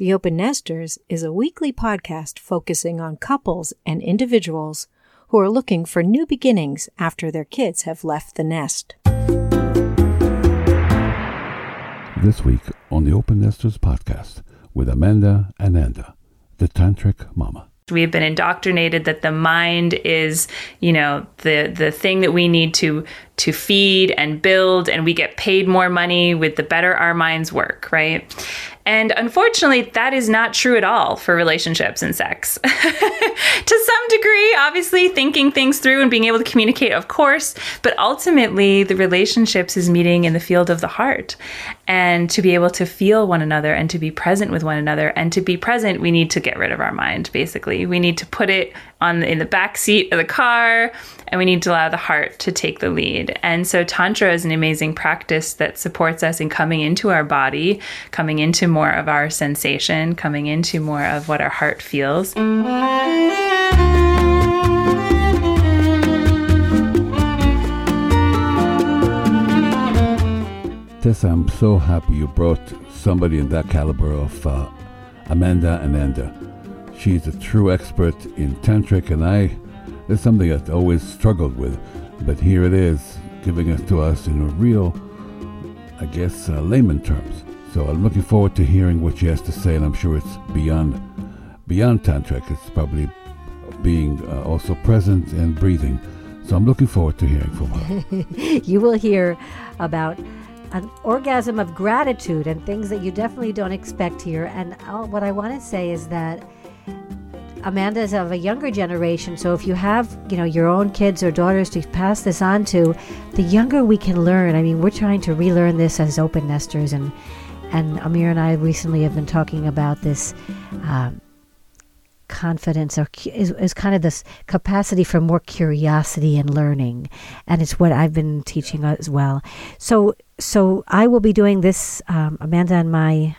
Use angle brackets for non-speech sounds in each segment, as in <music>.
The Open Nesters is a weekly podcast focusing on couples and individuals who are looking for new beginnings after their kids have left the nest. This week on the Open Nesters podcast with Amanda Ananda, the Tantric Mama. We've been indoctrinated that the mind is, you know, the the thing that we need to to feed and build and we get paid more money with the better our minds work, right? And unfortunately, that is not true at all for relationships and sex. <laughs> to some degree, obviously, thinking things through and being able to communicate, of course, but ultimately, the relationships is meeting in the field of the heart. And to be able to feel one another and to be present with one another. And to be present, we need to get rid of our mind, basically. We need to put it on in the back seat of the car and we need to allow the heart to take the lead. And so tantra is an amazing practice that supports us in coming into our body, coming into more of our sensation, coming into more of what our heart feels. Tessa, I'm so happy you brought somebody in that caliber of uh, Amanda Ananda. She's a true expert in tantric, and I it's something I've always struggled with. But here it is, giving it to us in a real, I guess, uh, layman terms. So I'm looking forward to hearing what she has to say, and I'm sure it's beyond beyond tantric. It's probably being uh, also present and breathing. So I'm looking forward to hearing from her. <laughs> you will hear about an orgasm of gratitude and things that you definitely don't expect here. And I'll, what I want to say is that Amanda is of a younger generation, so if you have, you know, your own kids or daughters to pass this on to, the younger we can learn. I mean, we're trying to relearn this as open nesters, and and Amir and I recently have been talking about this. Um, confidence or is, is kind of this capacity for more curiosity and learning and it's what i've been teaching as well so so i will be doing this um, amanda and my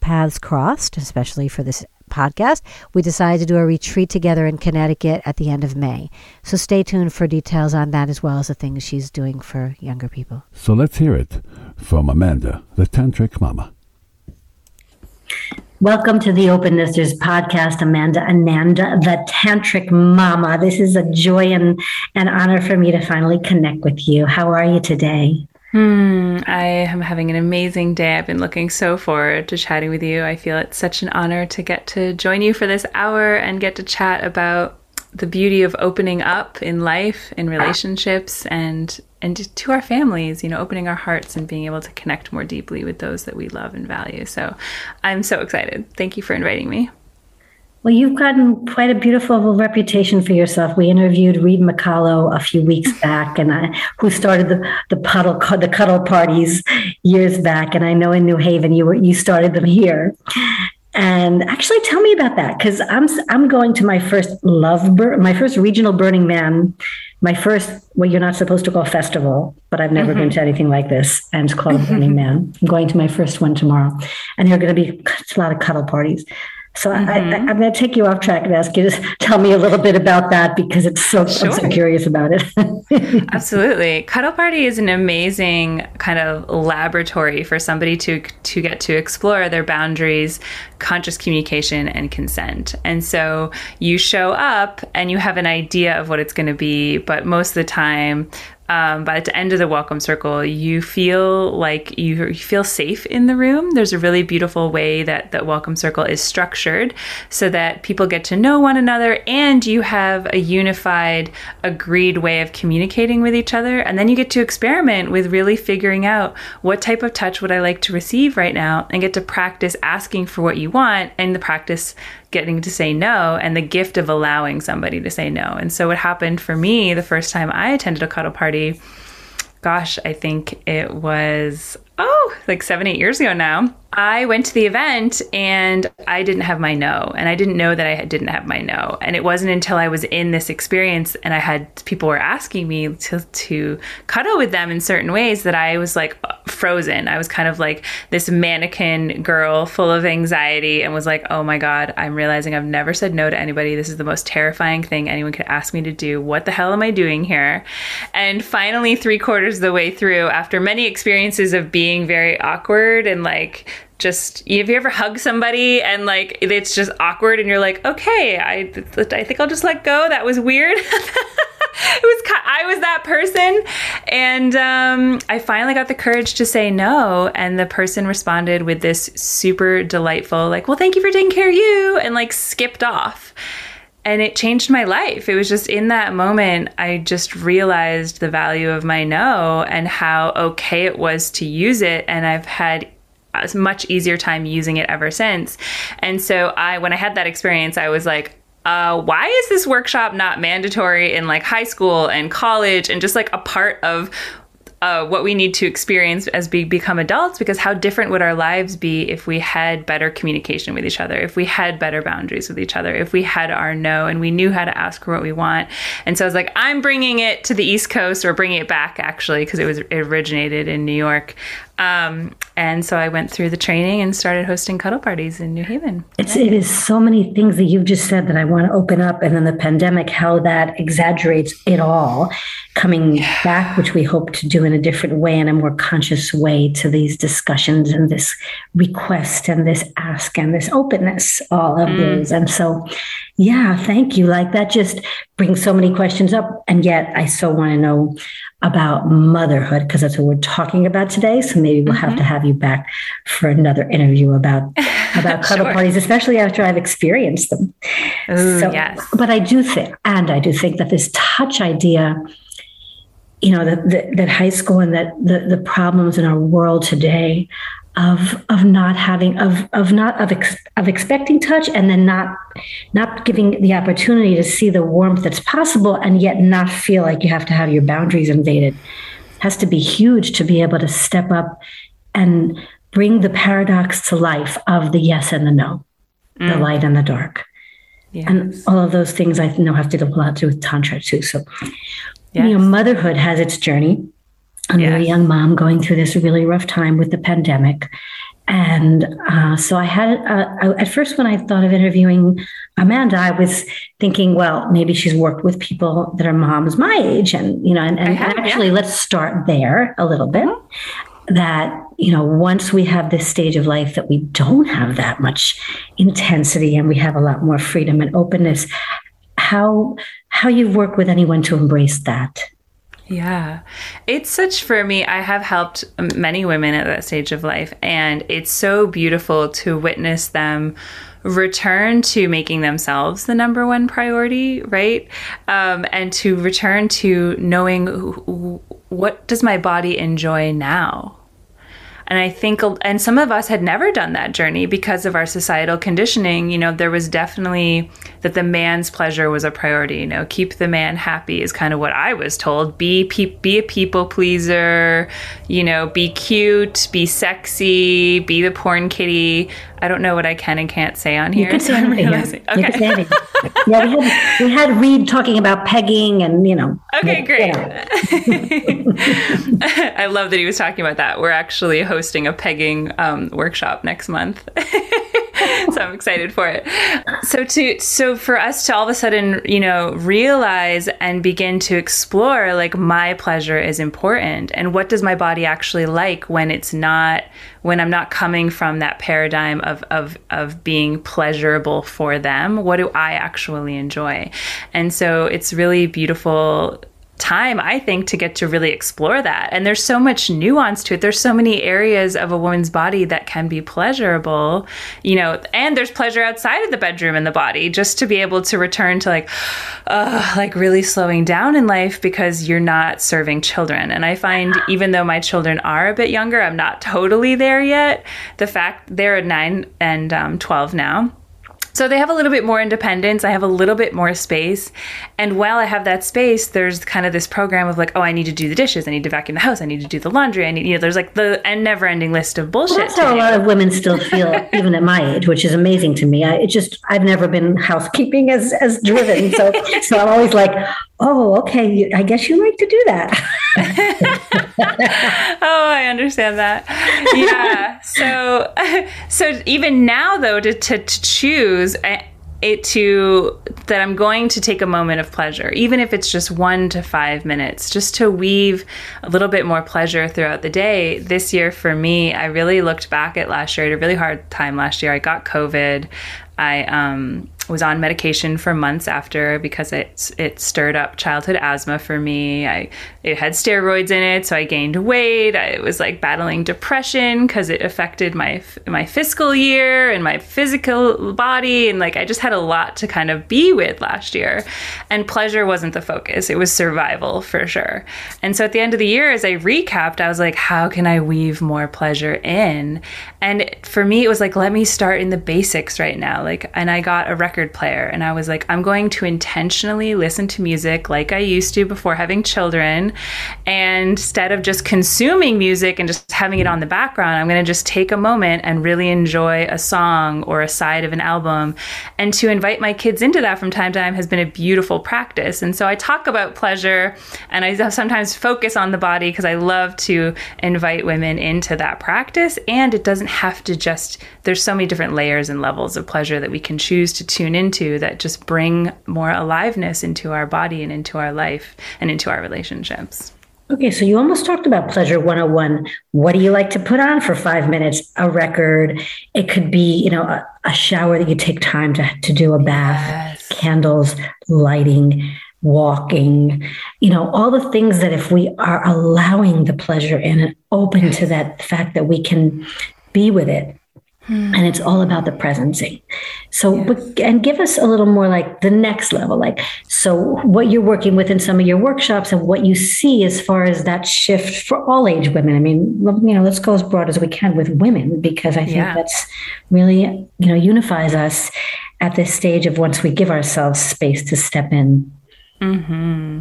paths crossed especially for this podcast, we decided to do a retreat together in Connecticut at the end of May. So stay tuned for details on that as well as the things she's doing for younger people. So let's hear it from Amanda, the Tantric Mama. Welcome to the Open Nesters podcast, Amanda Ananda, the Tantric Mama. This is a joy and an honor for me to finally connect with you. How are you today? Hmm, I am having an amazing day. I've been looking so forward to chatting with you. I feel it's such an honor to get to join you for this hour and get to chat about the beauty of opening up in life, in relationships, and and to our families. You know, opening our hearts and being able to connect more deeply with those that we love and value. So, I'm so excited. Thank you for inviting me. Well, you've gotten quite a beautiful reputation for yourself. We interviewed Reid Mihalko a few weeks <laughs> back, and I, who started the the puddle the cuddle parties years back. And I know in New Haven you were you started them here. And actually, tell me about that because I'm I'm going to my first love my first regional Burning Man, my first what you're not supposed to call festival, but I've never mm-hmm. been to anything like this, and it's called Burning <laughs> Man. I'm going to my first one tomorrow, and there are going to be a lot of cuddle parties. So mm-hmm. I, am going to take you off track and ask you to <laughs> tell me a little bit about that because it's so sure. I'm so curious about it. <laughs> Absolutely, Cuddle Party is an amazing kind of laboratory for somebody to to get to explore their boundaries, conscious communication, and consent. And so you show up and you have an idea of what it's going to be, but most of the time um, at the end of the welcome circle, you feel like you, you, feel safe in the room. There's a really beautiful way that the welcome circle is structured so that people get to know one another and you have a unified, agreed way of communicating with each other. And then you get to experiment with really figuring out what type of touch would I like to receive right now and get to practice asking for what you want and the practice getting to say no and the gift of allowing somebody to say no. And so, what happened for me the first time I attended a cuddle party, gosh, I think it was, oh, like seven, eight years ago now. I went to the event and I didn't have my no. And I didn't know that I didn't have my no. And it wasn't until I was in this experience and I had people were asking me to, to cuddle with them in certain ways that I was like frozen. I was kind of like this mannequin girl full of anxiety and was like, oh my God, I'm realizing I've never said no to anybody. This is the most terrifying thing anyone could ask me to do. What the hell am I doing here? And finally, three quarters of the way through, after many experiences of being very awkward and like, just if you ever hug somebody and like it's just awkward and you're like okay i i think i'll just let go. That was weird. <laughs> It was i was that person. And um, i finally got the courage to say no. And the person responded with this super delightful like well thank you for taking care of you and like skipped off. And it changed my life. It was just in that moment, I just realized the value of my no and how okay it was to use it. And I've had a much easier time using it ever since. And so I, when I had that experience, I was like, uh, why is this workshop not mandatory in like high school and college and just like a part of uh, what we need to experience as we become adults because how different would our lives be if we had better communication with each other if we had better boundaries with each other if we had our no and we knew how to ask for what we want and so i was like i'm bringing it to the east coast or bringing it back actually because it was it originated in new york um, and so I went through the training and started hosting cuddle parties in New Haven. It's it is so many things that you've just said that I want to open up, and then the pandemic, how that exaggerates it all, coming yeah. back, which we hope to do in a different way, in a more conscious way, to these discussions and this request and this ask and this openness, all of mm. those. And so, yeah, thank you. Like that just brings so many questions up, and yet I so want to know about motherhood because that's what we're talking about today. So maybe we'll mm-hmm. have to mm-hmm. have you back for another interview about <laughs> about cuddle sure. parties, especially after I've experienced them. Ooh, so, yes. but I do think, and I do think that this touch idea, you know, that that, that high school and that the the problems in our world today of of not having of of not of ex, of expecting touch and then not not giving the opportunity to see the warmth that's possible and yet not feel like you have to have your boundaries invaded has to be huge to be able to step up and bring the paradox to life of the yes and the no mm. the light and the dark yes. and all of those things i know have to do a lot to do with tantra too so yes. you know motherhood has its journey I'm a young mom going through this really rough time with the pandemic. And uh, so I had, uh, I, at first, when I thought of interviewing Amanda, I was thinking, well, maybe she's worked with people that are moms my age. And, you know, and, and have, actually, yeah. let's start there a little bit. Mm-hmm. That, you know, once we have this stage of life that we don't have that much intensity and we have a lot more freedom and openness, how, how you work with anyone to embrace that yeah. It's such for me, I have helped many women at that stage of life, and it's so beautiful to witness them return to making themselves the number one priority, right? Um, and to return to knowing what does my body enjoy now? And I think, and some of us had never done that journey because of our societal conditioning. You know, there was definitely that the man's pleasure was a priority. You know, keep the man happy is kind of what I was told. Be pe- be a people pleaser. You know, be cute, be sexy, be the porn kitty. I don't know what I can and can't say on here. <laughs> You could say anything. Yeah. Okay. Say anything. <laughs> yeah, we had, we had Reid talking about pegging and, you know. Okay, great. You <laughs> know. I love that he was talking about that. We're actually hosting a pegging um, workshop next month. <laughs> so I'm excited for it. So to so for us to all of a sudden, you know, realize and begin to explore like my pleasure is important and what does my body actually like when it's not when I'm not coming from that paradigm of of of being pleasurable for them. What do I actually enjoy? And so it's really beautiful time, I think, to get to really explore that. And there's so much nuance to it. There's so many areas of a woman's body that can be pleasurable, you know, and there's pleasure outside of the bedroom and the body just to be able to return to like, uh, like really slowing down in life because you're not serving children. And I find even though my children are a bit younger, I'm not totally there yet. The fact they're at nine and um, 12 now so they have a little bit more independence. I have a little bit more space. And while I have that space, there's kind of this program of like, oh, I need to do the dishes. I need to vacuum the house. I need to do the laundry. I need, you know, there's like the never ending list of bullshit. Well, that's how a lot of women still feel, <laughs> even at my age, which is amazing to me. I it just, I've never been housekeeping as, as driven. So, so I'm always like, oh, okay, I guess you like to do that. <laughs> oh, I understand that. Yeah. So, <laughs> so even now though, to, to, to choose, it to that I'm going to take a moment of pleasure, even if it's just one to five minutes, just to weave a little bit more pleasure throughout the day. This year for me, I really looked back at last year. I had a really hard time last year. I got COVID. I um, was on medication for months after because it it stirred up childhood asthma for me. I it had steroids in it, so I gained weight. I was like battling depression because it affected my my fiscal year and my physical body, and like I just had a lot to kind of be with last year. And pleasure wasn't the focus; it was survival for sure. And so at the end of the year, as I recapped, I was like, how can I weave more pleasure in? And for me, it was like, let me start in the basics right now. Like, and I got a record player and I was like, I'm going to intentionally listen to music like I used to before having children. And instead of just consuming music and just having it on the background, I'm going to just take a moment and really enjoy a song or a side of an album. And to invite my kids into that from time to time has been a beautiful practice. And so I talk about pleasure and I sometimes focus on the body because I love to invite women into that practice. And it doesn't have to just, there's so many different layers and levels of pleasure that we can choose to tune into that just bring more aliveness into our body and into our life and into our relationships. Okay, so you almost talked about Pleasure 101. What do you like to put on for five minutes? A record. It could be, you know, a, a shower that you take time to, to do a bath, yes. candles, lighting, walking, you know, all the things that if we are allowing the pleasure in and open to that fact that we can be with it. Hmm. And it's all about the presencing. So, yes. but, and give us a little more like the next level. Like, so what you're working with in some of your workshops and what you see as far as that shift for all age women. I mean, you know, let's go as broad as we can with women because I think yeah. that's really, you know, unifies us at this stage of once we give ourselves space to step in. Mm-hmm.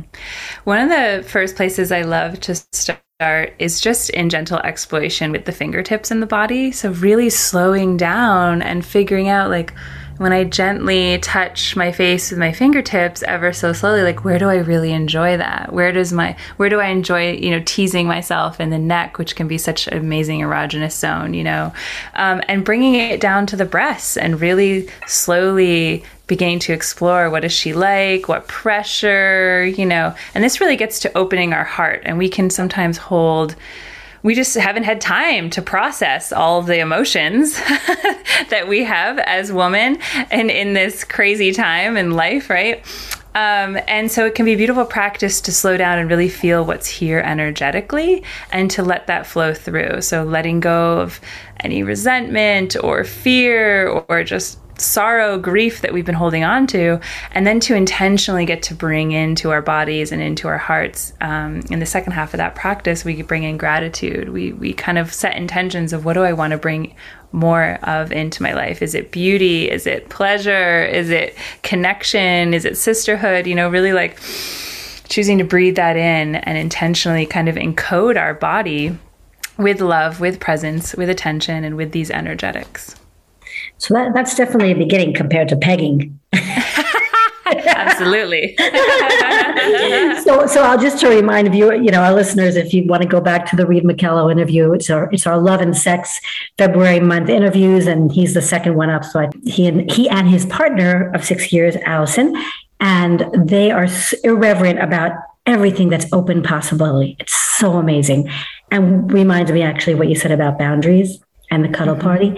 One of the first places I love to start start is just in gentle exploration with the fingertips and the body. So, really slowing down and figuring out, like, when I gently touch my face with my fingertips ever so slowly, like, where do I really enjoy that? Where does my, where do I enjoy, you know, teasing myself in the neck, which can be such an amazing erogenous zone, you know, um, and bringing it down to the breasts and really slowly beginning to explore what is she like, what pressure, you know, and this really gets to opening our heart. And we can sometimes hold, we just haven't had time to process all of the emotions <laughs> that we have as women and in this crazy time in life, right? Um, and so it can be a beautiful practice to slow down and really feel what's here energetically and to let that flow through. So letting go of any resentment or fear or just sorrow, grief that we've been holding on to, and then to intentionally get to bring into our bodies and into our hearts. Um, in the second half of that practice, we bring in gratitude. We we kind of set intentions of what do I want to bring more of into my life? Is it beauty? Is it pleasure? Is it connection? Is it sisterhood? You know, really like choosing to breathe that in and intentionally kind of encode our body with love, with presence, with attention, and with these energetics. So that, that's definitely a beginning compared to pegging. <laughs> Absolutely. <laughs> so, so I'll just to remind you, you know, our listeners, if you want to go back to the Reid Mihalko interview, it's our it's our love and sex February month interviews, and he's the second one up. So I, he and he and his partner of six years, Allison, and they are irreverent about everything that's open possibility. It's so amazing, and reminds me actually what you said about boundaries and the cuddle mm-hmm. party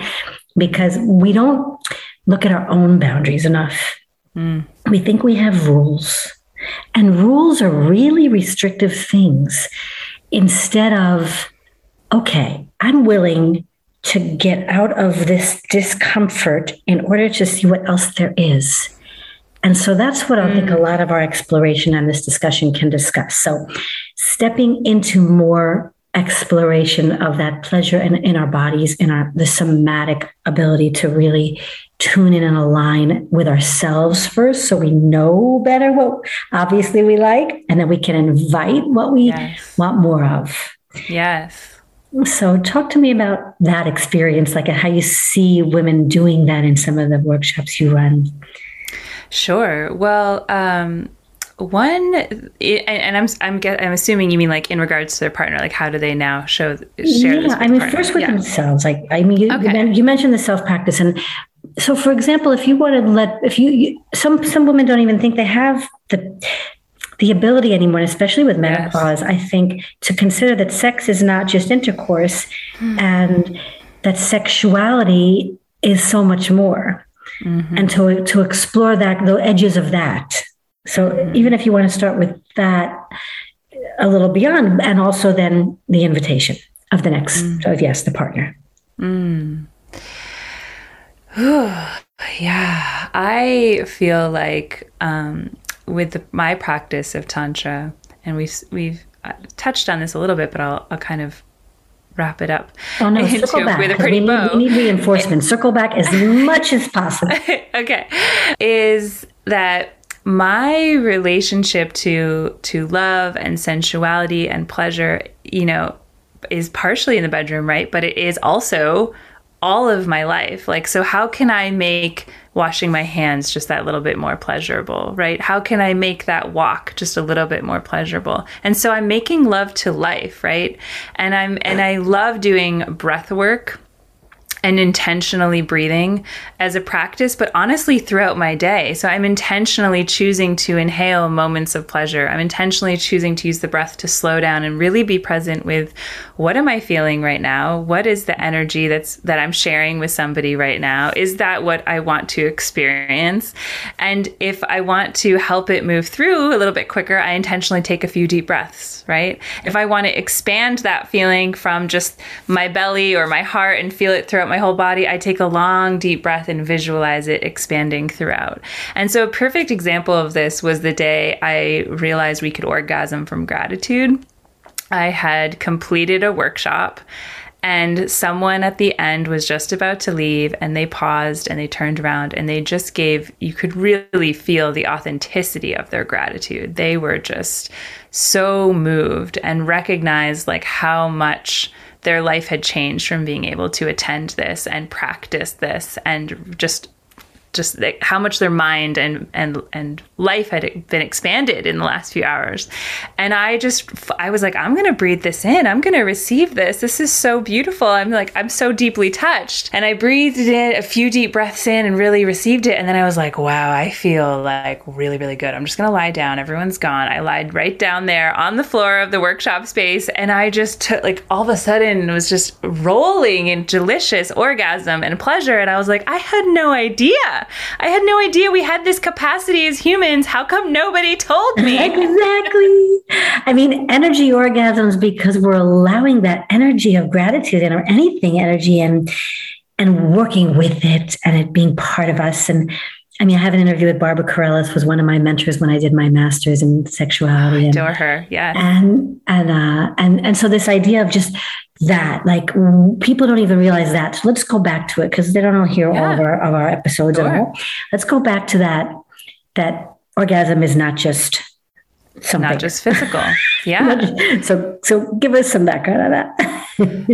because we don't look at our own boundaries enough. Mm. We think we have rules, and rules are really restrictive things instead of, okay, I'm willing to get out of this discomfort in order to see what else there is. And so that's what I think a mm. lot of our exploration and this discussion can discuss. So, stepping into more exploration of that pleasure in, in our bodies, in our the somatic ability to really tune in and align with ourselves first so we know better what obviously we like and then we can invite what we yes. want more of. Yes. So talk to me about that experience, like how you see women doing that in some of the workshops you run. Sure. Well, um, one, and I'm I'm get, I'm assuming you mean like in regards to their partner, like how do they now show share? Yeah, I mean, first with yeah. themselves. Like I mean, you, okay. you mentioned the self practice, and so for example, if you want to let, if you, you, some, some women don't even think they have the, the ability anymore, especially with menopause, yes. I think to consider that sex is not just intercourse mm-hmm. and that sexuality is so much more. Mm-hmm. And to, to explore that, the edges of that. So mm-hmm. even if you want to start with that a little beyond, and also then the invitation of the next, mm. of yes, the partner. Mm. <sighs> yeah, I feel like um, with the, my practice of tantra, and we've we've uh, touched on this a little bit, but I'll, I'll kind of wrap it up. Oh no, <laughs> circle back. With a pretty we need, we <laughs> need reinforcement. circle back as much as possible. <laughs> okay, is that my relationship to to love and sensuality and pleasure, you know, is partially in the bedroom, right? But it is also all of my life. Like, so how can I make washing my hands just that little bit more pleasurable, right? How can I make that walk just a little bit more pleasurable? And so I'm making love to life, right? And I'm and I love doing breath work and intentionally breathing as a practice, but honestly throughout my day. So I'm intentionally choosing to inhale moments of pleasure. I'm intentionally choosing to use the breath to slow down and really be present with what am I feeling right now? What is the energy that's that I'm sharing with somebody right now? Is that what I want to experience? And if I want to help it move through a little bit quicker, I intentionally take a few deep breaths, right? If I want to expand that feeling from just my belly or my heart and feel it throughout my my whole body, I take a long, deep breath and visualize it expanding throughout. And so, a perfect example of this was the day I realized we could orgasm from gratitude. I had completed a workshop and someone at the end was just about to leave and they paused and they turned around and they just gave you could really feel the authenticity of their gratitude they were just so moved and recognized like how much their life had changed from being able to attend this and practice this and just just like how much their mind and and and life had been expanded in the last few hours. And i just i was like i'm going to breathe this in. I'm going to receive this. This is so beautiful. I'm like i'm so deeply touched. And i breathed in a few deep breaths in and really received it. And then i was like wow i feel like really really good. I'm just going to lie down. Everyone's gone. I lied right down there on the floor of the workshop space. And i just took like all of a sudden was just rolling in delicious orgasm and pleasure. And i was like i had no idea. I had no idea we had this capacity as humans. How come nobody told me? <laughs> exactly. I mean, energy orgasms because we're allowing that energy of gratitude and or anything energy and and working with it and it being part of us. And I mean, I have an interview with Barbara Carrellas, was one of my mentors when I did my master's in sexuality. I adore and, her, yeah. And and uh, and and so this idea of just that like people don't even realize that so let's go back to it because they don't hear yeah. all of our, of our episodes sure. at all let's go back to that that orgasm is not just something. not just physical. <laughs> Yeah. So so give us some background on that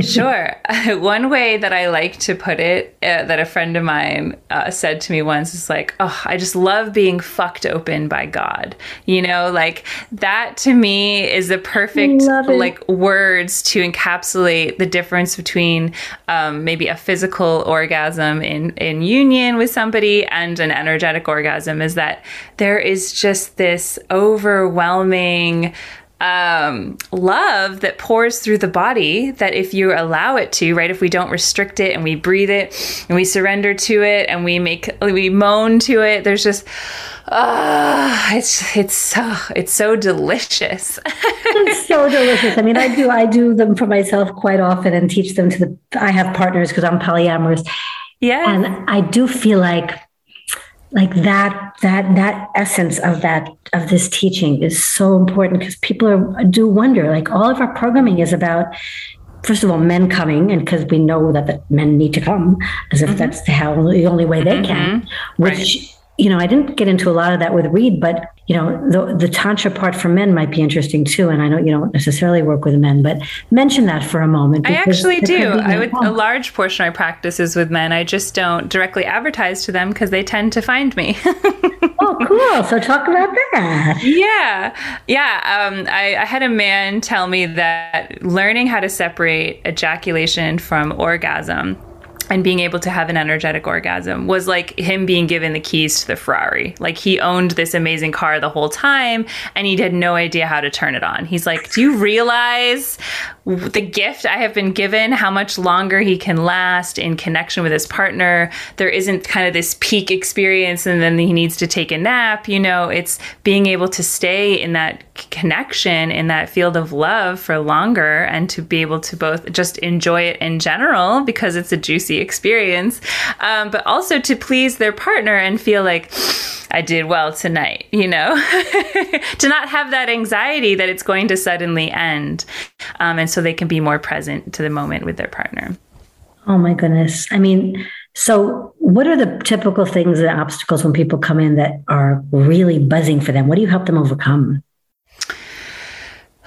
sure. <laughs> One way that I like to put it, uh, that a friend of mine uh, said to me once, is like, "Oh, I just love being fucked open by God." You know, like that to me is the perfect like words to encapsulate the difference between um, maybe a physical orgasm in in union with somebody and an energetic orgasm. Is that there is just this overwhelming um, love that pours through the body that if you allow it to, right? If we don't restrict it and we breathe it and we surrender to it and we make, we moan to it, there's just, ah, uh, it's, it's so, it's so delicious. it's so delicious. I mean, I do, I do them for myself quite often and teach them to the, I have partners because I'm polyamorous. Yeah. And I do feel like like that that that essence of that of this teaching is so important because people are, do wonder like all of our programming is about first of all men coming and because we know that the men need to come as if mm-hmm. that's the, how the only way they mm-hmm. can which right you know, I didn't get into a lot of that with Reid, but you know, the the tantra part for men might be interesting too. And I know you don't necessarily work with men, but mention that for a moment. I actually do. I would a large portion of my practice is with men. I just don't directly advertise to them because they tend to find me. <laughs> oh, cool! So talk about that. Yeah, yeah. Um, I, I had a man tell me that learning how to separate ejaculation from orgasm and being able to have an energetic orgasm was like him being given the keys to the Ferrari. Like he owned this amazing car the whole time and he had no idea how to turn it on. He's like, Do you realize the gift I have been given, how much longer he can last in connection with his partner? There isn't kind of this peak experience and then he needs to take a nap. You know, it's being able to stay in that connection, in that field of love for longer and to be able to both just enjoy it in general because it's a juicy experience, um, but also to please their partner and feel like, I did well tonight, you know, <laughs> to not have that anxiety that it's going to suddenly end. Um, and so they can be more present to the moment with their partner. Oh my goodness. I mean, so what are the typical things and obstacles when people come in that are really buzzing for them? What do you help them overcome?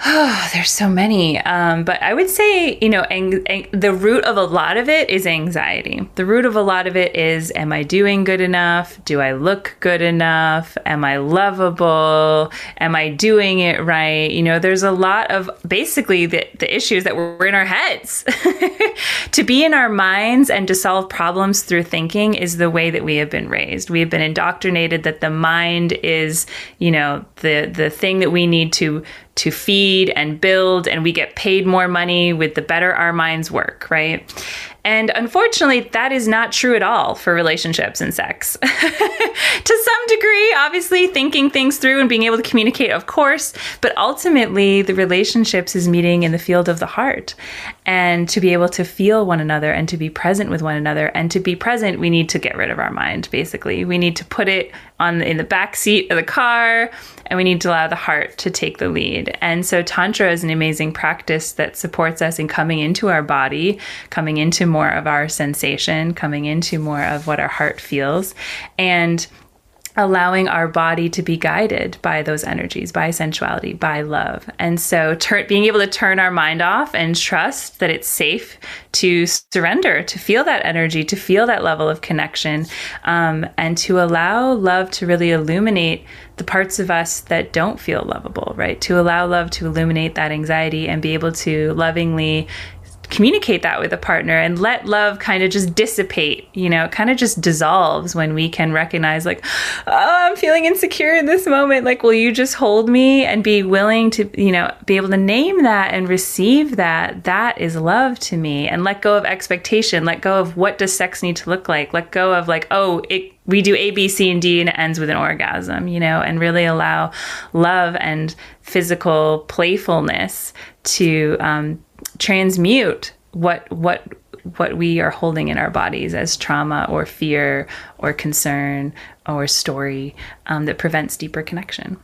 Oh, <sighs> there's so many. Um, but I would say, you know, ang- ang- the root of a lot of it is anxiety. The root of a lot of it is Am I doing good enough? Do I look good enough? Am I lovable? Am I doing it right? You know, there's a lot of basically the, the issues that were in our heads. <laughs> to be in our minds and to solve problems through thinking is the way that we have been raised. We have been indoctrinated that the mind is, you know, the, the thing that we need to to feed and build, and we get paid more money with the better our minds work, right? And unfortunately, that is not true at all for relationships and sex. <laughs> to some degree, obviously, thinking things through and being able to communicate, of course, but ultimately, the relationships is meeting in the field of the heart. And to be able to feel one another and to be present with one another. And to be present, we need to get rid of our mind, basically. We need to put it on in the back seat of the car and we need to allow the heart to take the lead. And so tantra is an amazing practice that supports us in coming into our body, coming into more of our sensation, coming into more of what our heart feels and allowing our body to be guided by those energies, by sensuality, by love. And so tur- being able to turn our mind off and trust that it's safe to surrender, to feel that energy, to feel that level of connection, um, and to allow love to really illuminate the parts of us that don't feel lovable, right? To allow love to illuminate that anxiety and be able to lovingly communicate that with a partner and let love kind of just dissipate you know it kind of just dissolves when we can recognize like oh i'm feeling insecure in this moment. Like will you just hold me and be willing to you know be able to name that and receive that? That is love to me. And let go of expectation. Let go of what does sex need to look like? Let go of like oh it we do A, B, C, and D, and it ends with an orgasm, you know, and really allow love and physical playfulness to um, transmute what what what we are holding in our bodies as trauma or fear or concern or story um, that prevents deeper connection.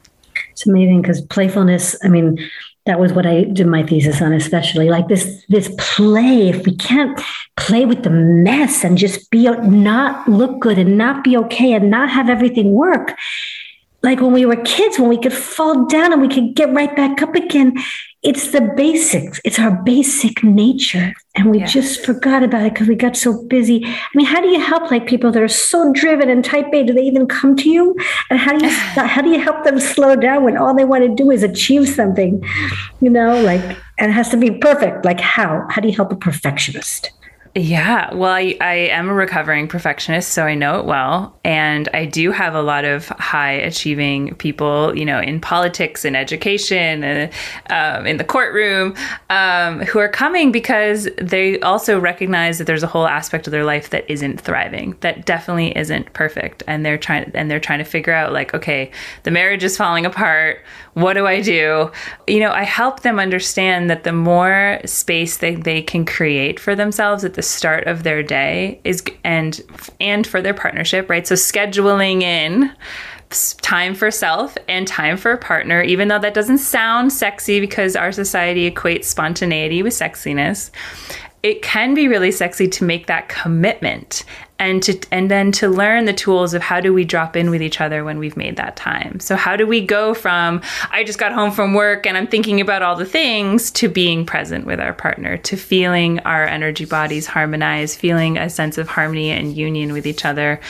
It's amazing because playfulness. I mean, that was what I did my thesis on, especially like this this play. If we can't play with the mess and just be not look good and not be okay and not have everything work, like when we were kids, when we could fall down and we could get right back up again, it's the basics. It's our basic nature. And we just forgot about it because we got so busy. I mean, how do you help like people that are so driven and type A? Do they even come to you? And how do you <sighs> how do you help them slow down when all they want to do is achieve something? You know, like and it has to be perfect. Like how? How do you help a perfectionist? Yeah, well, I, I am a recovering perfectionist, so I know it well. And I do have a lot of high achieving people, you know, in politics and education and um, in the courtroom um, who are coming because they also recognize that there's a whole aspect of their life that isn't thriving, that definitely isn't perfect. And they're trying and they're trying to figure out like, okay, the marriage is falling apart. What do I do? You know, I help them understand that the more space they, they can create for themselves at the start of their day is and and for their partnership, right? So scheduling in time for self and time for a partner, even though that doesn't sound sexy because our society equates spontaneity with sexiness. It can be really sexy to make that commitment and to and then to learn the tools of how do we drop in with each other when we've made that time. So how do we go from I just got home from work and I'm thinking about all the things to being present with our partner, to feeling our energy bodies harmonize, feeling a sense of harmony and union with each other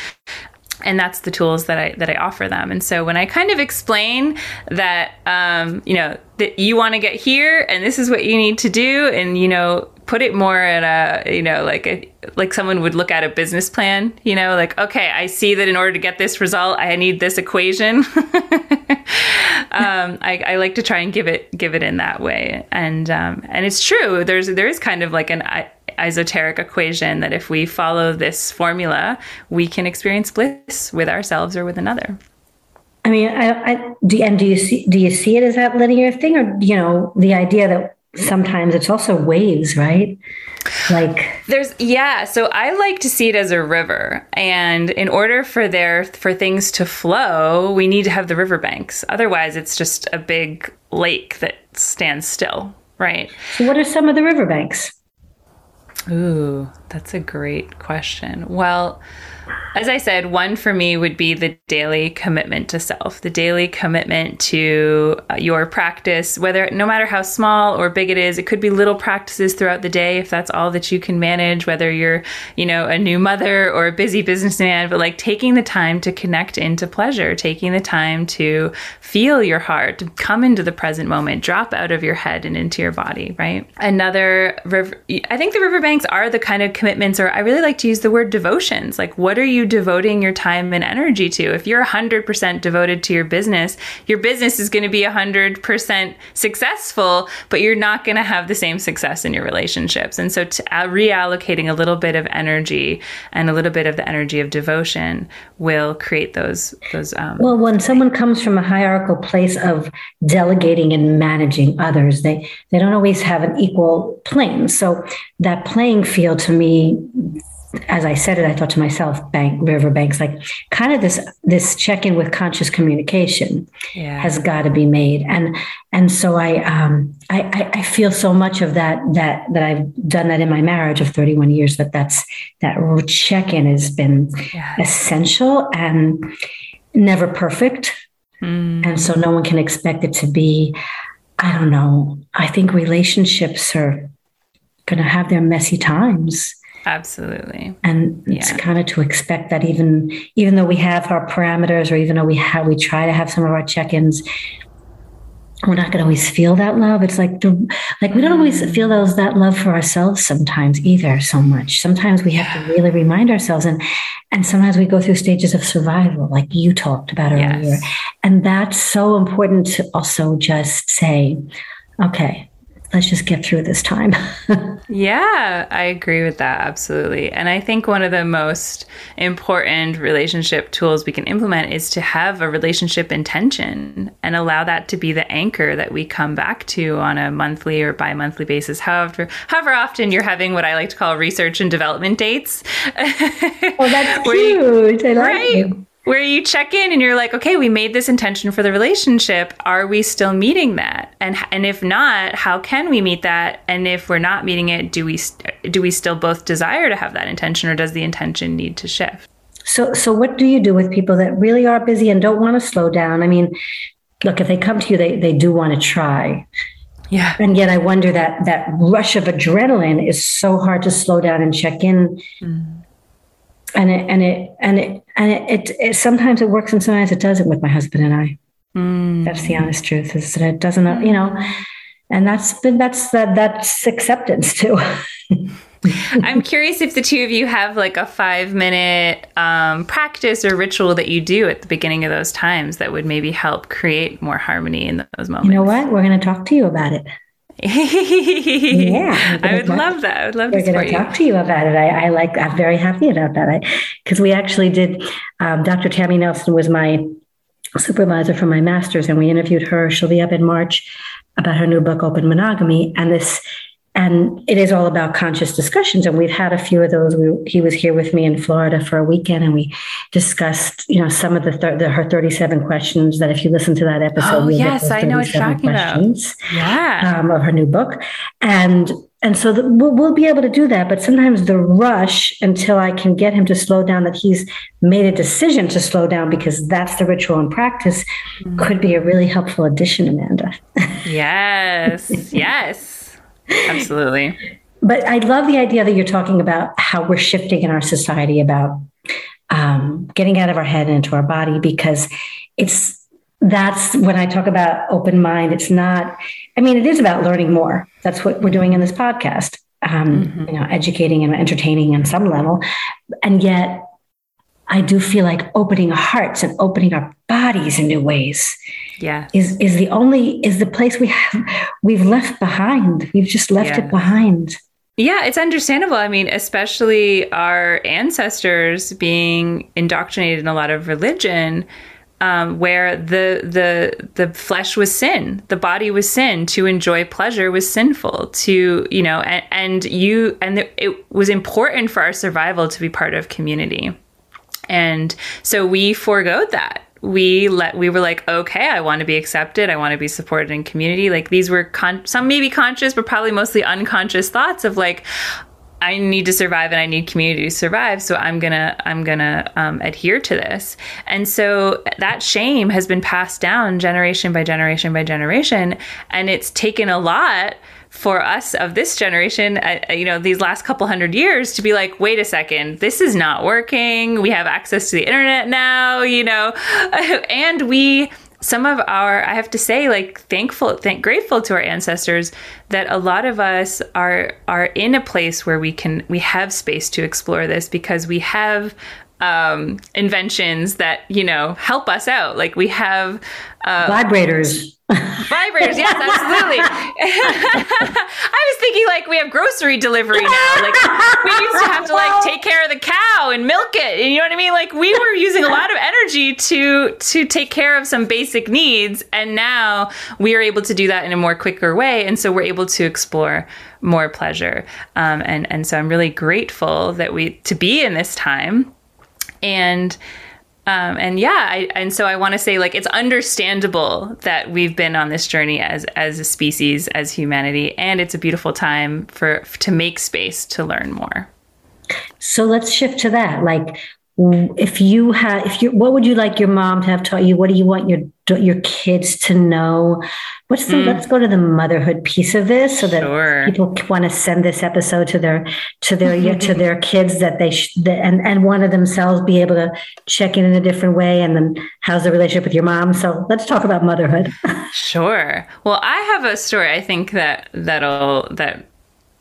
and that's the tools that I that I offer them. And so when I kind of explain that, um, you know, that you want to get here, and this is what you need to do, and you know, put it more in a you know like a, like someone would look at a business plan you know like okay i see that in order to get this result i need this equation <laughs> um, I, I, like to try and give it give it in that way and um, and it's true there's there is kind of like an esoteric equation that if we follow this formula we can experience bliss with ourselves or with another I mean, I, I do, and do you see do you see it as that linear thing, or you know, the idea that sometimes it's also waves, right? Like there's yeah, so I like to see it as a river, and in order for there for things to flow, we need to have the riverbanks. Otherwise, it's just a big lake that stands still, right? So, what are some of the riverbanks? Ooh, that's a great question. Well, as I said, one for me would be the daily commitment to self, the daily commitment to uh, your practice, whether no matter how small or big it is, it could be little practices throughout the day if that's all that you can manage, whether you're, you know, a new mother or a busy businessman, but like taking the time to connect into pleasure, taking the time to feel your heart, to come into the present moment, drop out of your head and into your body, right? Another river, I think the riverbanks are the kind of commitments, or I really like to use the word devotions. Like, what are you devoting your time and energy to? If you're 100% devoted to your business, your business is going to be 100% successful, but you're not going to have the same success in your relationships. And so, to, uh, reallocating a little bit of energy and a little bit of the energy of devotion will create those those. Um, well, when someone comes from a hierarchical place of delegating and managing others, they they don't always have an equal plane. So that playing field to me as I said it, I thought to myself, bank riverbanks, like kind of this this check in with conscious communication yeah. has got to be made, and and so I um I I feel so much of that that that I've done that in my marriage of 31 years that that's that check in has been yeah. essential and never perfect, mm. and so no one can expect it to be. I don't know. I think relationships are going to have their messy times Absolutely. And it's kind of to expect that even even though we have our parameters or even though we have we try to have some of our check-ins, we're not going to always feel that love. It's like the like we don't always mm. feel those that love for ourselves sometimes either so much. Sometimes we have to really remind ourselves and and sometimes we go through stages of survival like you talked about earlier. Yes. And that's so important to also just say, okay, let's just get through this time. <laughs> yeah, I agree with that absolutely. And I think one of the most important relationship tools we can implement is to have a relationship intention and allow that to be the anchor that we come back to on a monthly or bi-monthly basis. However, however often you're having what I like to call research and development dates. <laughs> oh, that's cute. You, I like right? You where you check in and you're like, okay, we made this intention for the relationship. Are we still meeting that? And and if not, how can we meet that? And if we're not meeting it, do we do we still both desire to have that intention, or does the intention need to shift? So so what do you do with people that really are busy and don't want to slow down? I mean, look, if they come to you, they they do want to try. Yeah. And yet I wonder that that rush of adrenaline is so hard to slow down and check in. Mm and it and it and it and it, it, it, sometimes it works and sometimes it doesn't with my husband and I. Mm. That's the honest truth. Is that it doesn't, you know, and that's been that's that that's acceptance too. <laughs> I'm curious if the two of you have like a five minute um, practice or ritual that you do at the beginning of those times that would maybe help create more harmony in those moments. You know what? We're going to talk to you about it yeah, <laughs> I would talk, love that. I would love we're to to talk to you about it. I, I, like. I'm very happy about that. Because we actually did. Um, Dr. Tammy Nelson was my supervisor for my master's, and we interviewed her. She'll be up in March about her new book, Open Monogamy, and this and it is all about conscious discussions. And we've had a few of those. We, he was here with me in florida for a weekend and we discussed you know some of the, thir- the her 37 questions that if you listen to that episode oh yes i know what you're talking about. yeah. um, of her new book. And and so the, we'll, we'll, be able to do that but sometimes the rush until i can get him to slow down that he's made a decision to slow down because that's the ritual and practice mm-hmm. could be a really helpful addition amanda. <laughs> Yes yes Absolutely. But I love the idea that you're talking about how we're shifting in our society about um, getting out of our head and into our body because it's that's when I talk about open mind. It's not, I mean, it is about learning more. That's what we're doing in this podcast. um, mm-hmm. you know, educating and entertaining on some level. And yet, I do feel like opening hearts and opening our bodies in new ways. Yeah, is is the only is the place we have we've left behind. We've just left yeah. it behind. Yeah, it's understandable. I mean, especially our ancestors being indoctrinated in a lot of religion um, where the the the flesh was sin, the body was sin. To enjoy pleasure was sinful. To you know, and, and you and it was important for our survival to be part of community, and so we foregoed that. We let we were like, okay, I want to be accepted. I want to be supported in community. Like these were con- some maybe conscious, but probably mostly unconscious thoughts of like, I need to survive and I need community to survive. So I'm gonna I'm gonna um, adhere to this. And so that shame has been passed down generation by generation by generation, and it's taken a lot for us of this generation, uh, you know, these last couple hundred years to be like, wait a second, this is not working. We have access to the internet now, you know, <laughs> and we some of our i have to say like thankful thank grateful to our ancestors that a lot of us are are in a place where we can we have space to explore this because we have um, inventions that you know help us out like we have uh, vibrators Vibrators, yes, absolutely. <laughs> I was thinking like we have grocery delivery now. Like we used to have to like <laughs> take care of the cow and milk it. And you know what I mean? Like we were using a lot of energy to to take care of some basic needs, and now we are able to do that in a more quicker way. And so we're able to explore more pleasure. Um, and and so I'm really grateful that we to be in this time. And um, and yeah, I, and so I want to say like it's understandable that we've been on this journey as as a species, as humanity, and it's a beautiful time for to make space to learn more. So let's shift to that. Like, if you had, if you, what would you like your mom to have taught you? What do you want your your kids to know? What's the? Mm. Let's go to the motherhood piece of this, so that sure. people want to send this episode to their to their to their <laughs> kids that they sh- that, and and one of themselves be able to check in in a different way. And then how's the relationship with your mom? So let's talk about motherhood. <laughs> sure. Well, I have a story. I think that that'll that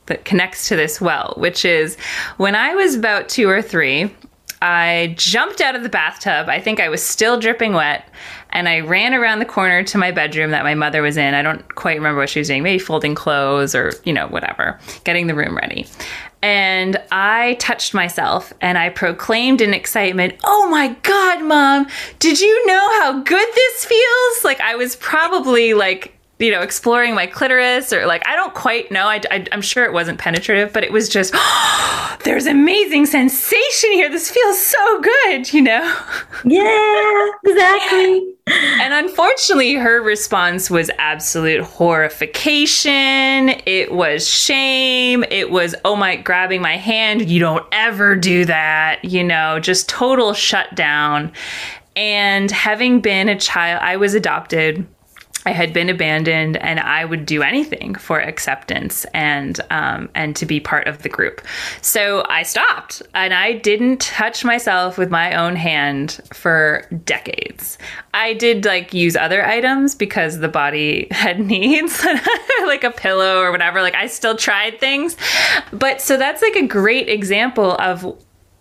that connects to this well, which is when I was about two or three. I jumped out of the bathtub. I think I was still dripping wet. And I ran around the corner to my bedroom that my mother was in. I don't quite remember what she was doing, maybe folding clothes or, you know, whatever, getting the room ready. And I touched myself and I proclaimed in excitement, Oh my God, mom, did you know how good this feels? Like I was probably like you know, exploring my clitoris or like, I don't quite know. I, I, am sure it wasn't penetrative, but it was just, oh, <gasps> there's amazing sensation here. This feels so good, you know? <laughs> Yeah, exactly. <laughs> and unfortunately, her response was absolute horrification. It was shame. It was, oh my, grabbing my hand. You don't ever do that, you know, just total shutdown. And having been a child, I was adopted I had been abandoned, and I would do anything for acceptance and um, and to be part of the group. So I stopped, and I didn't touch myself with my own hand for decades. I did like use other items because the body <laughs> had needs, <laughs> like a pillow or whatever. Like I still tried things, but so that's like a great example of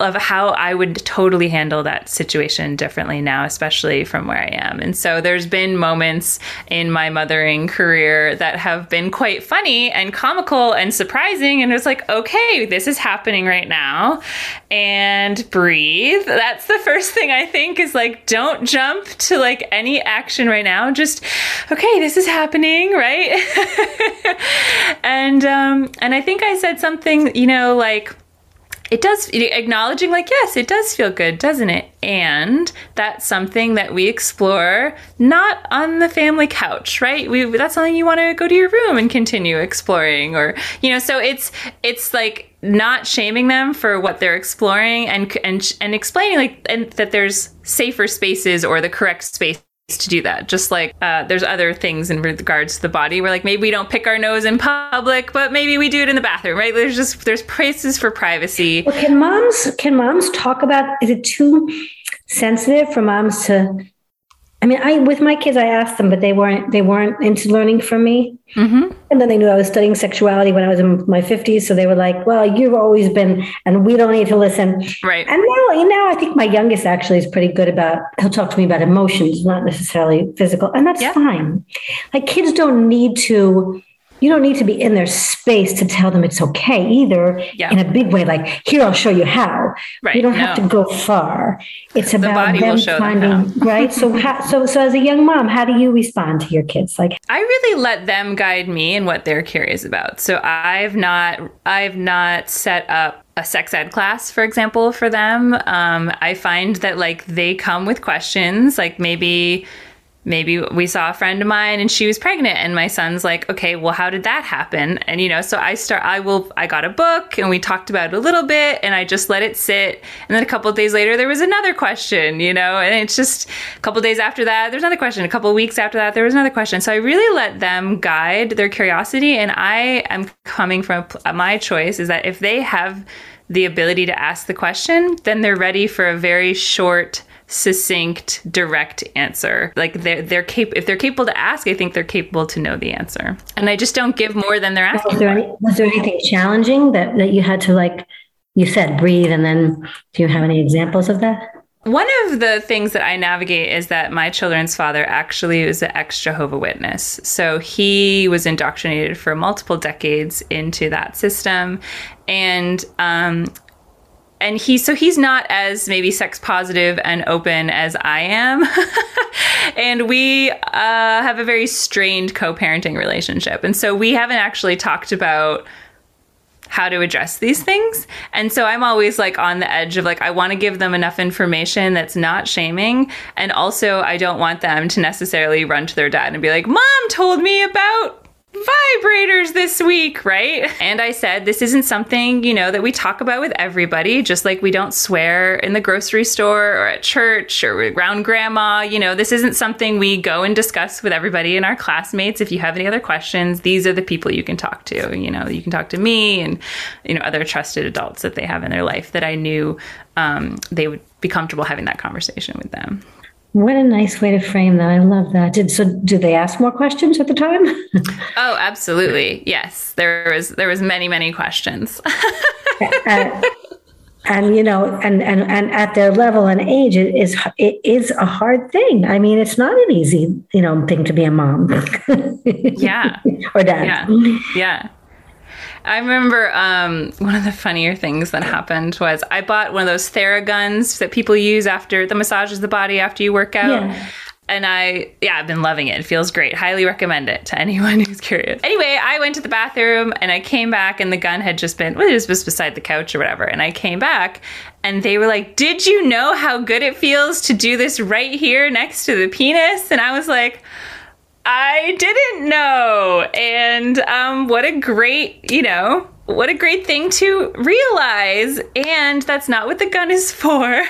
of how I would totally handle that situation differently now, especially from where I am. And so there's been moments in my mothering career that have been quite funny and comical and surprising. And it's like, okay, this is happening right now. And breathe. That's the first thing I think is like, don't jump to like any action right now. Just, okay, this is happening, right? <laughs> and um, and I think I said something, you know, like it does acknowledging like yes it does feel good doesn't it? And that's something that we explore not on the family couch right? We that's something you want to go to your room and continue exploring or you know so it's it's like not shaming them for what they're exploring and and and explaining like and that there's safer spaces or the correct space to do that. Just like uh, there's other things in regards to the body where like maybe we don't pick our nose in public, but maybe we do it in the bathroom, right? There's just there's places for privacy. Well, can moms can moms talk about? Is it too sensitive for moms to I mean, I with my kids, I asked them, but they weren't they weren't into learning from me. Mm-hmm. And then they knew I was studying sexuality when I was in my fifties, so they were like, "Well, you've always been, and we don't need to listen." Right. And now, you know, I think my youngest actually is pretty good about. He'll talk to me about emotions, not necessarily physical, and that's Yeah. fine. Like kids don't need to. You don't need to be in their space to tell them it's okay either. Yeah. In a big way, like here, I'll show you how. Right, You don't have to go far. It's about will them them finding how. <laughs> right. So, how, so, so as a young mom, how do you respond to your kids? Like, I really let them guide me in what they're curious about. So I've not I've not set up a sex ed class, for example, for them. Um, I find that like they come with questions, like maybe maybe we saw a friend of mine and she was pregnant and my son's like okay well how did that happen? And you know so i start i will i got a book and we talked about it a little bit and i just let it sit. And then a couple days later there was another question you know and it's just a couple days after that there's another question. A couple weeks after that there was another question. So i really let them guide their curiosity and i am coming from uh, my choice is that if they have the ability to ask the question then they're ready for a very short succinct, direct answer. Like they're they're cap- if they're capable to ask, I think they're capable to know the answer. And I just don't give more than they're asking. was there, any, was there anything challenging that, that you had to like, you said breathe, and then do you have any examples of that? One of the things that I navigate is that my children's father actually was an ex Jehovah Witness. So he was indoctrinated for multiple decades into that system. And um, and he so he's not as maybe sex positive and open as I am. <laughs> and we uh, have a very strained co-parenting relationship. And so we haven't actually talked about how to address these things. And so I'm always like on the edge of like, I want to give them enough information that's not shaming. And also, I don't want them to necessarily run to their dad and be like, Mom told me about vibrators this week, right? And I said, this isn't something, you know, that we talk about with everybody, just like we don't swear in the grocery store or at church or around grandma. You know, this isn't something we go and discuss with everybody and our classmates. If you have any other questions, these are the people you can talk to. You know, you can talk to me and, you know, other trusted adults that they have in their life that I knew um, they would be comfortable having that conversation with them. What a nice way to frame that. I love that. Did so? do they ask more questions at the time? <laughs> Oh, absolutely. Yes. There was there was many, many questions. <laughs> and, and you know, and and and at their level and age, it is it is a hard thing. I mean, it's not an easy you know thing to be a mom. <laughs> yeah. or dad. Yeah. Yeah. I remember um, one of the funnier things that happened was I bought one of those Theraguns that people use after the massages the body after you work out. Yeah. And I, yeah, I've been loving it. It feels great. Highly recommend it to <laughs> anyone who's curious. Anyway, I went to the bathroom and I came back and the gun had just been, well, it was just beside the couch or whatever. And I came back and they were like, Did you know how good it feels to do this right here next to the penis? And I was like, I didn't know. And um, what a great, you know, what a great thing to realize. And that's not what the gun is for. <laughs>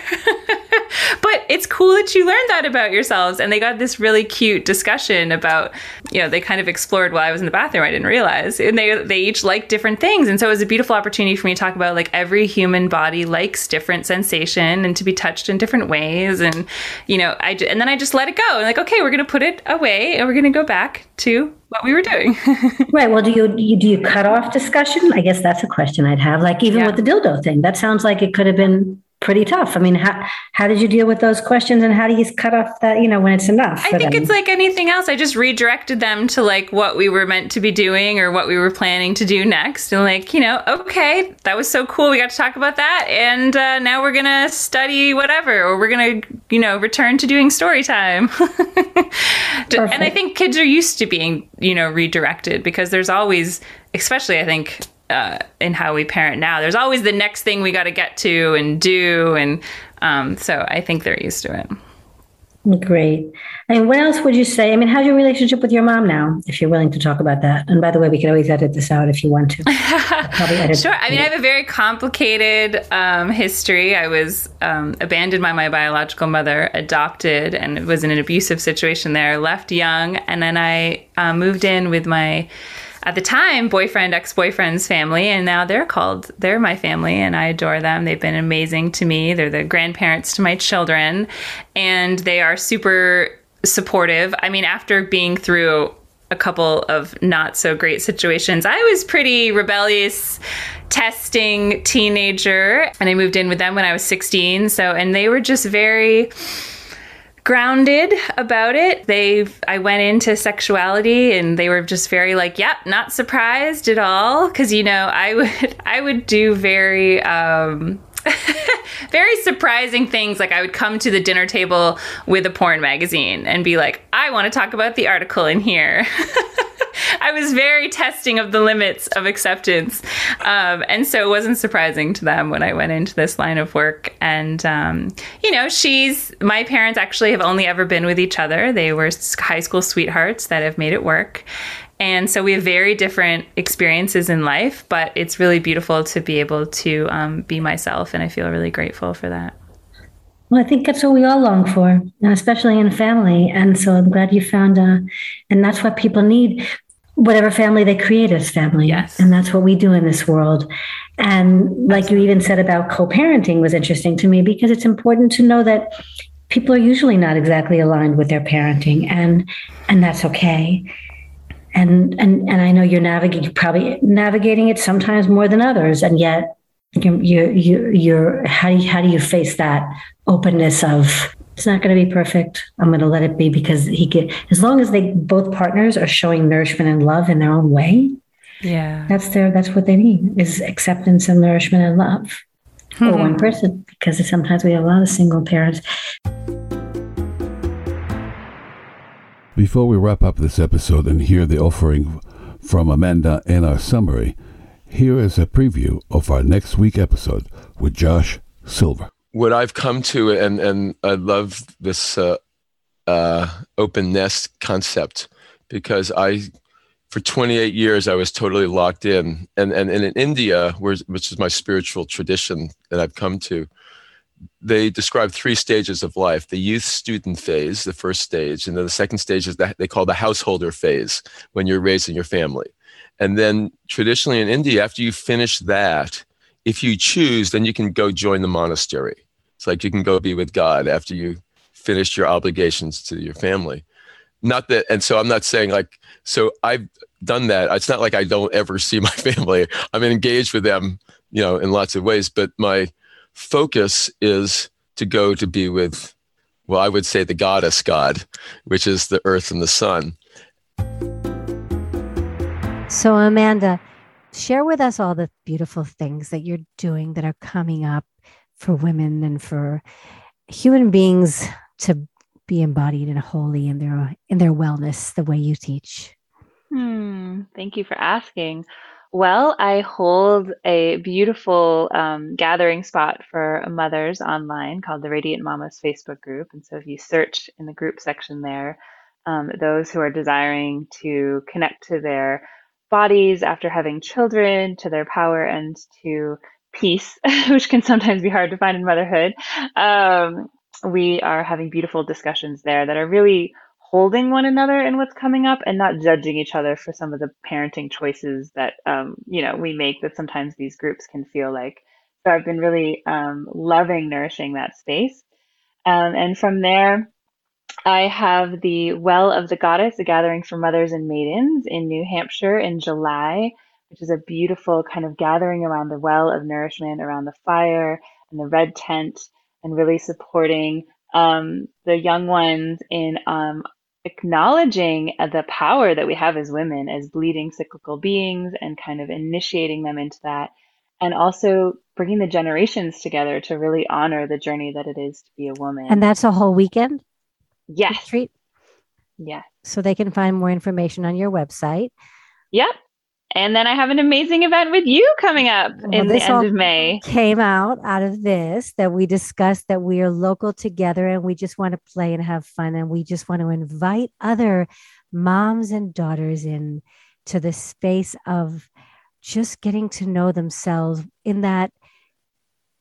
but it's cool that you learned that about yourselves. And they got this really cute discussion about, you know, they kind of explored while I was in the bathroom. I didn't realize. And they, they each like different things. And so it was a beautiful opportunity for me to talk about like every human body likes different sensation and to be touched in different ways. And, you know, I, and then I just let it go. And like, okay, we're going to put it away and we're going to go back to what we were doing. <laughs> Right. Well, do you, you do you cut off discussion? I guess that's a question I'd have. Like even Yeah. with the dildo thing, that sounds like it could have been pretty tough. I mean, how how did you deal with those questions, and how do you cut off that? You know, when it's enough. I think them? it's like anything else. I just redirected them to like what we were meant to be doing or what we were planning to do next. And like, you know, okay, that was so cool. We got to talk about that. And uh, now we're going to study whatever, or we're going to, you know, return to doing story time. <laughs> and I think kids are used to being, you know, redirected because there's always, especially I think, uh, in how we parent now, there's always the next thing we got to get to and do. And um, so I think they're used to it. Great. And what else would you say? I mean, how's your relationship with your mom now, if you're willing to talk about that? And by the way, we can always edit this out if you want to. I'll <laughs> probably edit Sure. I mean, I have a very complicated um, history. I was um, abandoned by my biological mother, adopted, and was in an abusive situation there, left young, and then I uh, moved in with my, at the time, boyfriend, ex boyfriend's family, and now they're called, they're my family, and I adore them. They've been amazing to me. They're the grandparents to my children, and they are super supportive. I mean, after being through a couple of not so great situations, I was pretty rebellious, testing teenager, and I moved in with them when I was 16. So, and they were just very grounded about it. They I went into sexuality and they were just very like, "Yep, not surprised at all." Cuz you know, I would <laughs> I would do very um <laughs> very surprising things. Like I would come to the dinner table with a porn magazine and be like, I want to talk about the article in here. <laughs> <laughs> I was very testing of the limits of acceptance. Um, and so it wasn't surprising to them when I went into this line of work. And, um, you know, she's, my parents actually have only ever been with each other. They were high school sweethearts that have made it work. And so we have very different experiences in life, but it's really beautiful to be able to um, be myself. And I feel really grateful for that. Well, I think that's what we all long for, especially in family. And so I'm glad you found, a, and that's what people need. Whatever family they create as family. Yes. And that's what we do in this world. And like Absolutely. you even said about co parenting was interesting to me because it's important to know that people are usually not exactly aligned with their parenting, and and that's okay and and and I know you're navigating probably navigating it sometimes more than others, and yet you you you you're how do you, how do you face that openness of it's not going to be perfect. I'm going to let it be because he get as long as they both partners are showing nourishment and love in their own way. Yeah, that's their that's what they need is acceptance and nourishment and love mm-hmm. for one person because sometimes we have a lot of single parents. Before we wrap up this episode and hear the offering from Amanda in our summary, here is a preview of our next week episode with Josh Silver. What I've come to, and and I love this uh, uh, open nest concept because I, for 28 years, I was totally locked in, and and, and in India, where, which is my spiritual tradition that I've come to, they describe three stages of life the youth student phase the first stage and then the second stage is that they call the householder phase when you're raising your family. And then traditionally in india after you finish that if you choose then you can go join the monastery it's like you can go be with god after you finish your obligations to your family. Not that and so i'm not saying like so i've done that. It's not like i don't ever <laughs> see my family. I'm engaged with them you know in lots of ways but my focus is to go to be with, well, I would say the goddess God, which is the earth and the sun. So, Amanda, share with us all the beautiful things that you're doing that are coming up for women and for human beings to be embodied and holy in their in their wellness the way you teach. Hmm, thank you for asking. Well, I hold a beautiful um, gathering spot for mothers online called the Radiant Mamas Facebook group. And so if you search in the group section there, um, those who are desiring to connect to their bodies after having children, to their power, and to peace, <laughs> which can sometimes be hard to find in motherhood, um, we are having beautiful discussions there that are really holding one another in what's coming up and not judging each other for some of the parenting choices that um, you know we make that sometimes these groups can feel like. So i've been really um, loving nourishing that space. Um, and from there i have the well of the goddess a gathering for mothers and maidens in new hampshire in july which is a beautiful kind of gathering around the well of nourishment around the fire and the red tent and really supporting um, the young ones in um, acknowledging the power that we have as women as bleeding cyclical beings and kind of initiating them into that and also bringing the generations together to really honor the journey that it is to be a woman. And that's a whole weekend? Yes. Retreat? Yes. So they can find more information on your website. Yep and then I have an amazing event with you coming up well, in the end of May. Came out out of this that we discussed that we are local together and we just want to play and have fun and we just want to invite other moms and daughters in to the space of just getting to know themselves in that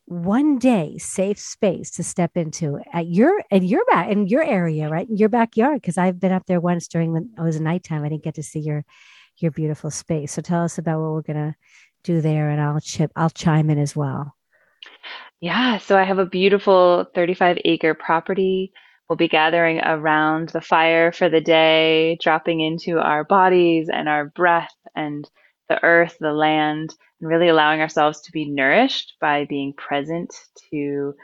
one day safe space to step into at your at your back in your area, right? In your backyard. Cause I've been up there once during when it was nighttime. I didn't get to see your your beautiful space. So tell us about what we're going to do there and I'll chip I'll chime in as well. Yeah, so I have a beautiful 35 acre property We'll be gathering around the fire for the day, dropping into our bodies and our breath and the earth, the land, and really allowing ourselves to be nourished by being present to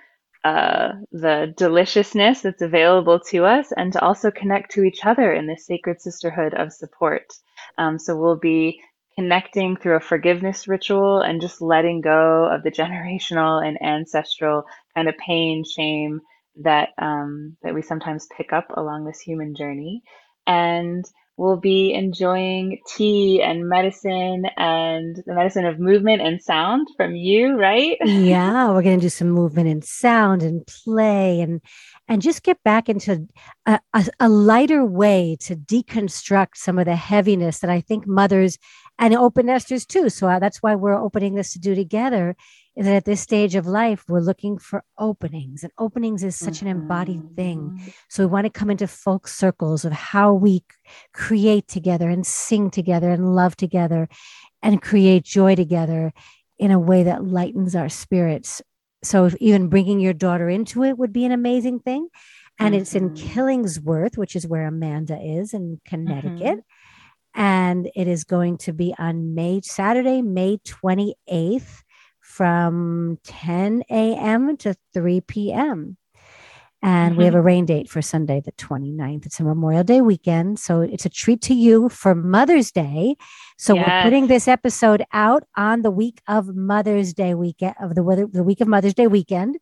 uh, the deliciousness that's available to us and to also connect to each other in this sacred sisterhood of support. Um, so we'll be connecting through a forgiveness ritual and just letting go of the <laughs> generational and ancestral kind of pain, shame that um, that we sometimes pick up along this human journey. And we'll be enjoying tea and medicine and the medicine of movement and sound from you, right? <laughs> yeah, we're going to do some movement and sound and play and and just get back into a, a, a, lighter way to deconstruct some of the heaviness that I think mothers and open nesters too. So uh, that's why we're opening this to do together is that at this stage of life, we're looking for openings, and openings is such mm-hmm. an embodied thing. Mm-hmm. So we want to come into folk circles of how we create together and sing together and love together and create joy together in a way that lightens our spirits. So even bringing your daughter into it would be an amazing thing. And mm-hmm. it's in mm-hmm. Killingsworth, which is where Amanda is in Connecticut. Mm-hmm. And it is going to be on May, Saturday, May 28th from 10 a.m. to 3 p.m. And mm-hmm. we have a mm-hmm. rain date for Sunday, the 29th. It's a Memorial Day weekend. So it's a treat to you for Mother's Day. So yes. we're putting this episode out on the week of Mother's Day weekend, of the, the week of Mother's Day weekend,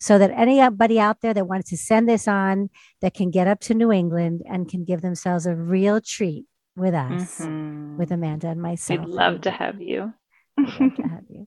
so that anybody out there that wants to send this on that can get up to New England and can give themselves a real treat with us, mm-hmm. with Amanda and myself. We'd love to have you. To have you.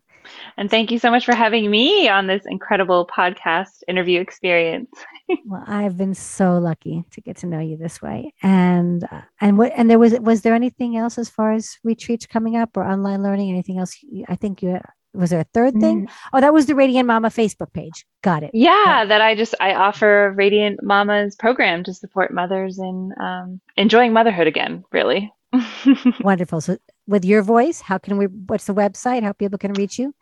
And thank you so much for having me on this incredible podcast interview experience. <laughs> well, I've been so lucky to get to know you this way. And uh, and what and there was was there anything else as far as retreats coming up or online learning? Anything else? I think you was there a third thing? Mm. Oh, that was the Radiant Mama Facebook page. Got it. Yeah, yeah, that I just I offer Radiant Mama's program to support mothers in um, enjoying motherhood again. Really. <laughs> Wonderful. So with your voice, how can we, what's the website? How people can reach you?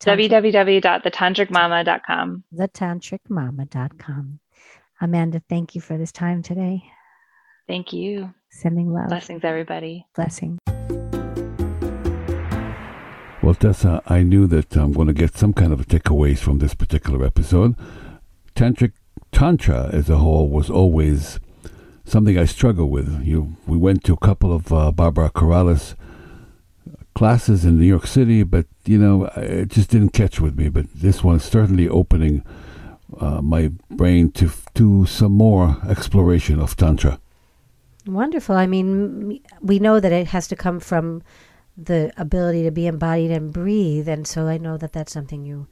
www.thetantricmama.com. Thetantricmama.com. Amanda, thank you for this time today. Thank you. Sending love. Blessings, everybody. Blessing. Well, Tessa, I knew that I'm going to get some kind of a takeaways from this particular episode. Tantric Tantra as a whole was always something I struggle with. You, we went to a couple of uh, Barbara Carrellas classes in New York City, but you know, it just didn't catch with me. But this one is certainly opening uh, my brain to to some more exploration of tantra. Wonderful. I mean, we know that it has to come from the ability to be embodied and breathe, and so I know that that's something you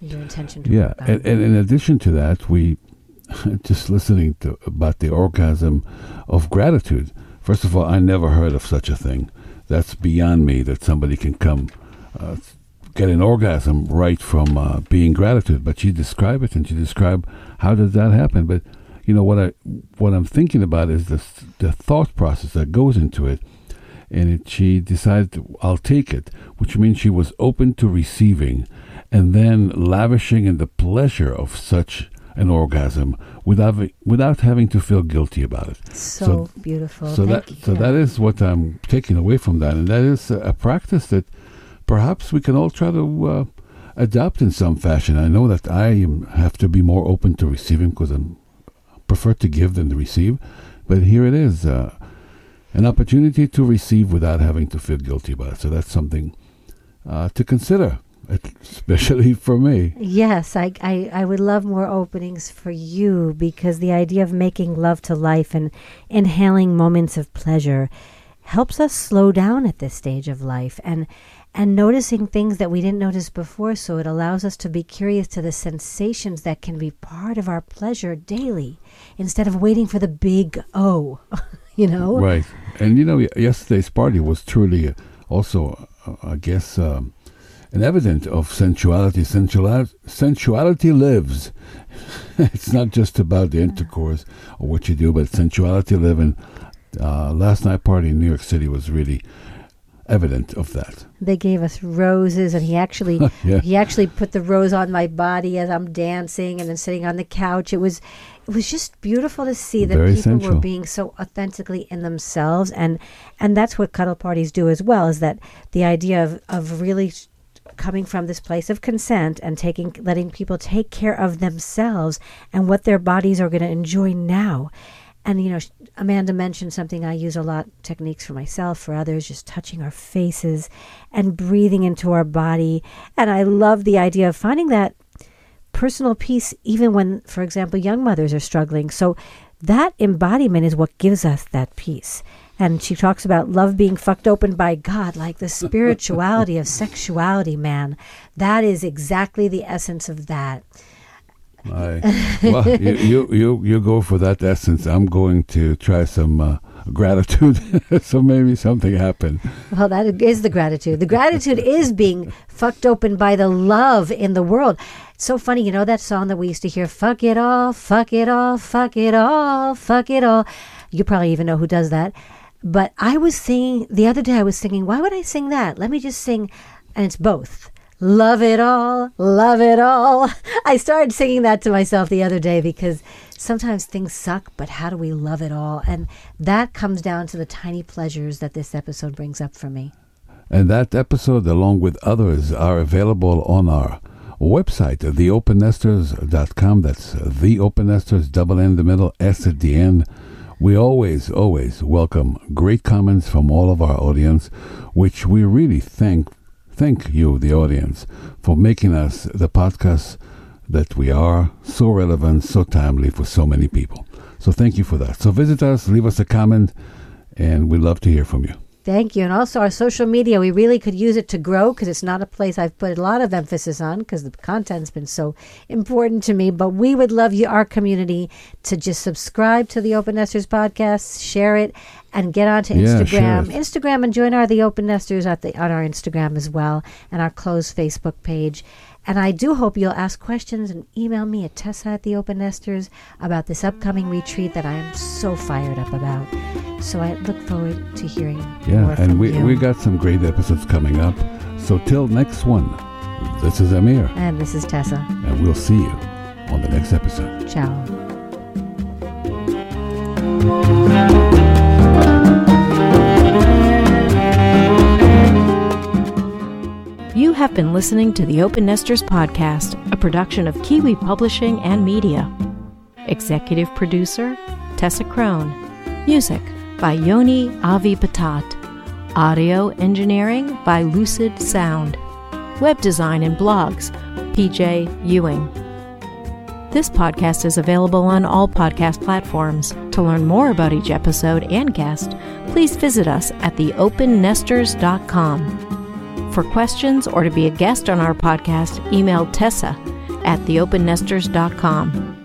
your intention to. Yeah, and, and in addition to that, we <laughs> just listening to about the orgasm of gratitude. First of all, I never heard of such a thing. That's beyond me that somebody can come uh, get an orgasm right from uh, being gratitude. But she described it, and she described how does that happen. But you know what I what I'm thinking about is the the thought process that goes into it. And it, she decided, I'll take it, which means she was open to receiving and then lavishing in the pleasure of such an orgasm without without having to feel guilty about it. So, so beautiful. So Thank that so that is what I'm taking away from that, and that is a, a practice that perhaps we can all try to uh, adapt in some fashion. I know that I am, have to be more open to receiving because I prefer to give than to receive, but here it is. Uh, an opportunity to receive without having to feel guilty about it. So that's something uh, to consider especially for me. Yes, I, I, I would love more openings for you because the idea of making love to life and inhaling moments of pleasure helps us slow down at this stage of life and and noticing things that we didn't notice before so it allows us to be curious to the sensations that can be part of our pleasure daily instead of waiting for the big O, <laughs> you know? Right. And you know yesterday's party was truly also uh, I guess um, an evidence of sensuality. Sensuality, sensuality lives. <laughs> it's not just about the intercourse or what you do, but sensuality living. Uh, last night party in New York City was really evident of that. They gave us roses, and he actually <laughs> Yeah. he actually put the rose on my body as I'm dancing and then sitting on the couch. It was it was just beautiful to see that Very people were being so authentically in themselves, and and that's what cuddle parties do as well. Is that the idea of of really coming from this place of consent and taking letting people take care of themselves and what their bodies are going to enjoy now. And you know amanda mentioned something i use a lot techniques for myself for others just touching our faces and breathing into our body. And i love the idea of finding that personal peace even when for example young mothers are struggling. So that embodiment is what gives us that peace and she talks about love being fucked open by god like the spirituality of sexuality man that is exactly the essence of that I, well, you, you, you, you go for that essence. I'm going to try some uh, gratitude. <laughs> so maybe something happened. Well, that is the gratitude. The gratitude is being fucked open by the love in the world. It's so funny, you know that song that we used to hear, fuck it all, fuck it all, fuck it all, fuck it all. You probably even know who does that. But I was singing, the other day I was singing, why would I sing that? Let me just sing, and it's both. Love it all, love it all. <laughs> I started singing that to myself the other day because sometimes things suck, but how do we love it all? And that comes down to the tiny pleasures that this episode brings up for me. And that episode, along with others, are available on our website, theopennesters.com. That's theopennesters, double N in the middle, S at the end. We always, always welcome great comments from all of our audience, which we really thank thank you, the audience, for making us the podcast that we are, so relevant, so timely for so many people. So thank you for that. So visit us, leave us a comment, and we'd love to hear from you. Thank you. And also our social media, we really could use it to grow because it's not a place I've put a lot of emphasis on because the content's been so important to me. But we would love you, our community, to just subscribe to the Open Nesters podcast, share it, and get onto Yeah, Instagram. it. Instagram and join our the Open Nesters at the on our Instagram as well and our closed Facebook page. And I do hope you'll ask questions and email me at Tessa at the Open Nesters about this upcoming retreat that I am so fired up about. So I look forward to hearing Yeah, and we, you. we got some great episodes coming up. So till next one, this is Amir, and this is Tessa. and we'll see you on the next episode. Ciao. You have been listening to the Open Nesters Podcast, a production of Kiwi Publishing and Media. Executive producer, Tessa Crone. Music by Yoni Avi Batat. Audio engineering by Lucid Sound. Web design and blogs, PJ Ewing. This podcast is available on all podcast platforms. To learn more about each episode and guest, please visit us at theopennesters.com. For questions or to be a guest on our podcast, email Tessa at theopennesters.com.